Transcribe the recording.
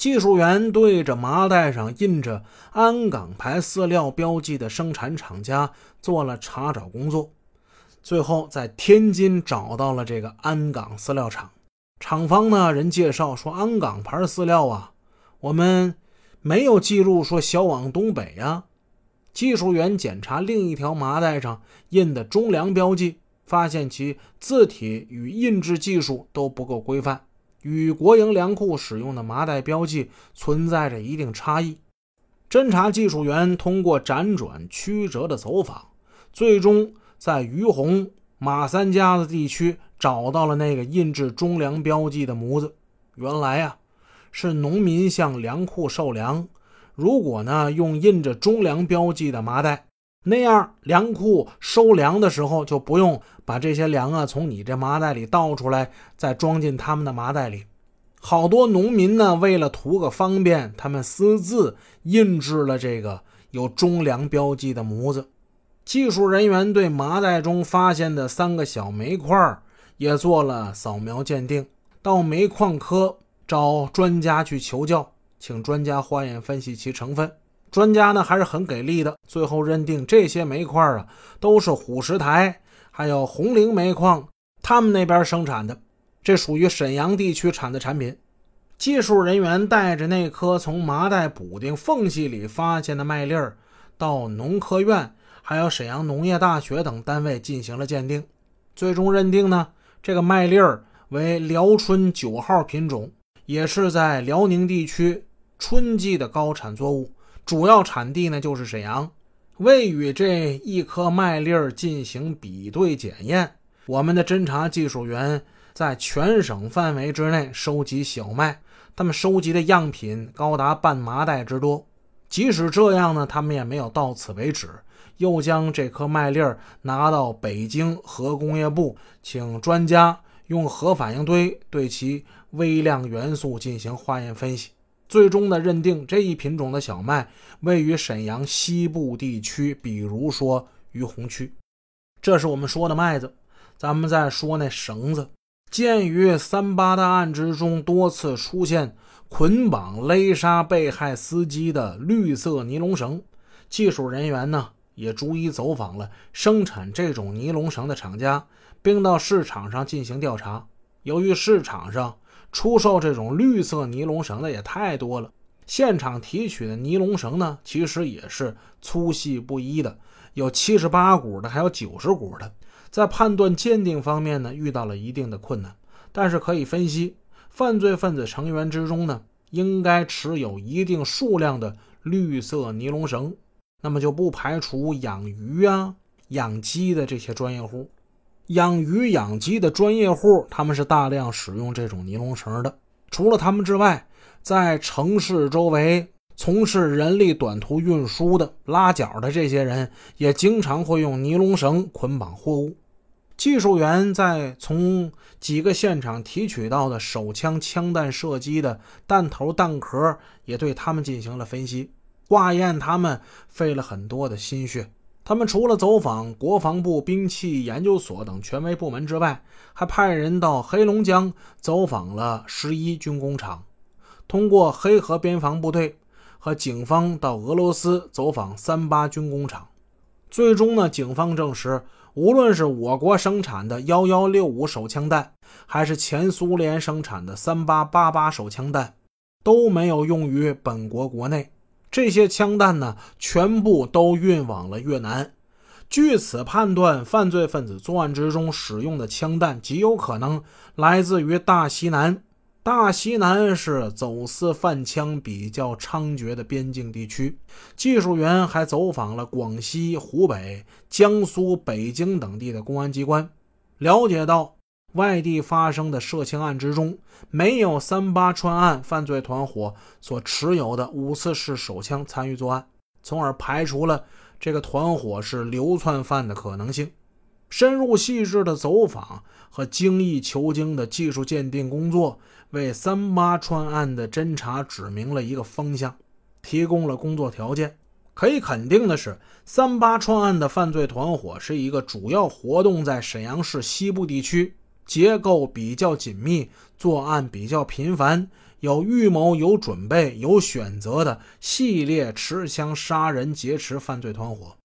技术员对着麻袋上印着安港牌饲料标记的生产厂家做了查找工作，最后在天津找到了这个安港饲料厂。厂方呢人介绍说，安港牌饲料啊，我们没有记录说销往东北呀。技术员检查另一条麻袋上印的中粮标记，发现其字体与印制技术都不够规范，与国营粮库使用的麻袋标记存在着一定差异。侦查技术员通过辗转曲折的走访，最终在于洪马三家子地区找到了那个印制中粮标记的模子。原来呀，是农民向粮库售粮。如果呢用印着中粮标记的麻袋，那样粮库收粮的时候就不用把这些粮啊从你这麻袋里倒出来，再装进他们的麻袋里。好多农民呢为了图个方便，他们私自印制了这个有中粮标记的模子。技术人员对麻袋中发现的三个小煤块也做了扫描鉴定，到煤矿科找专家去求教。请专家化验分析其成分，专家呢还是很给力的，最后认定这些煤块啊都是虎石台还有红岭煤矿他们那边生产的，这属于沈阳地区产的产品。技术人员带着那颗从麻袋补丁缝隙里发现的麦粒儿，到农科院还有沈阳农业大学等单位进行了鉴定，最终认定呢这个麦粒儿为辽春九号品种，也是在辽宁地区。春季的高产作物，主要产地呢就是沈阳。为与这一颗麦粒儿进行比对检验，我们的侦查技术员在全省范围之内收集小麦，他们收集的样品高达半麻袋之多。即使这样呢，他们也没有到此为止，又将这颗麦粒儿拿到北京核工业部，请专家用核反应堆对其微量元素进行化验分析。最终呢，认定这一品种的小麦位于沈阳西部地区，比如说于洪区。这是我们说的麦子，咱们再说那绳子。鉴于三八大案之中多次出现捆绑勒杀被害司机的绿色尼龙绳，技术人员呢也逐一走访了生产这种尼龙绳的厂家，并到市场上进行调查。由于市场上，出售这种绿色尼龙绳的也太多了，现场提取的尼龙绳呢，其实也是粗细不一的，有七十八股的，还有九十股的，在判断鉴定方面呢，遇到了一定的困难。但是可以分析，犯罪分子成员之中呢，应该持有一定数量的绿色尼龙绳，那么就不排除养鱼啊、养鸡的这些专业户。养鱼养鸡的专业户，他们是大量使用这种尼龙绳的。除了他们之外，在城市周围从事人力短途运输的、拉脚的这些人，也经常会用尼龙绳捆绑货物。技术员在从几个现场提取到的手枪枪弹射击的弹头弹壳，也对他们进行了分析、化验，他们费了很多的心血。他们除了走访国防部兵器研究所等权威部门之外，还派人到黑龙江走访了十一军工厂，通过黑河边防部队和警方到俄罗斯走访三八军工厂。最终呢，警方证实，无论是我国生产的幺幺六五手枪弹，还是前苏联生产的三八八八手枪弹，都没有用于本国国内。这些枪弹呢，全部都运往了越南。据此判断，犯罪分子作案之中使用的枪弹极有可能来自于大西南。大西南是走私贩枪比较猖獗的边境地区。技术员还走访了广西、湖北、江苏、北京等地的公安机关，了解到。外地发生的涉枪案之中，没有三八川案犯罪团伙所持有的五四式手枪参与作案，从而排除了这个团伙是流窜犯的可能性。深入细致的走访和精益求精的技术鉴定工作，为三八川案的侦查指明了一个方向，提供了工作条件。可以肯定的是，三八川案的犯罪团伙是一个主要活动在沈阳市西部地区。结构比较紧密，作案比较频繁，有预谋、有准备、有选择的系列持枪杀人劫持犯罪团伙。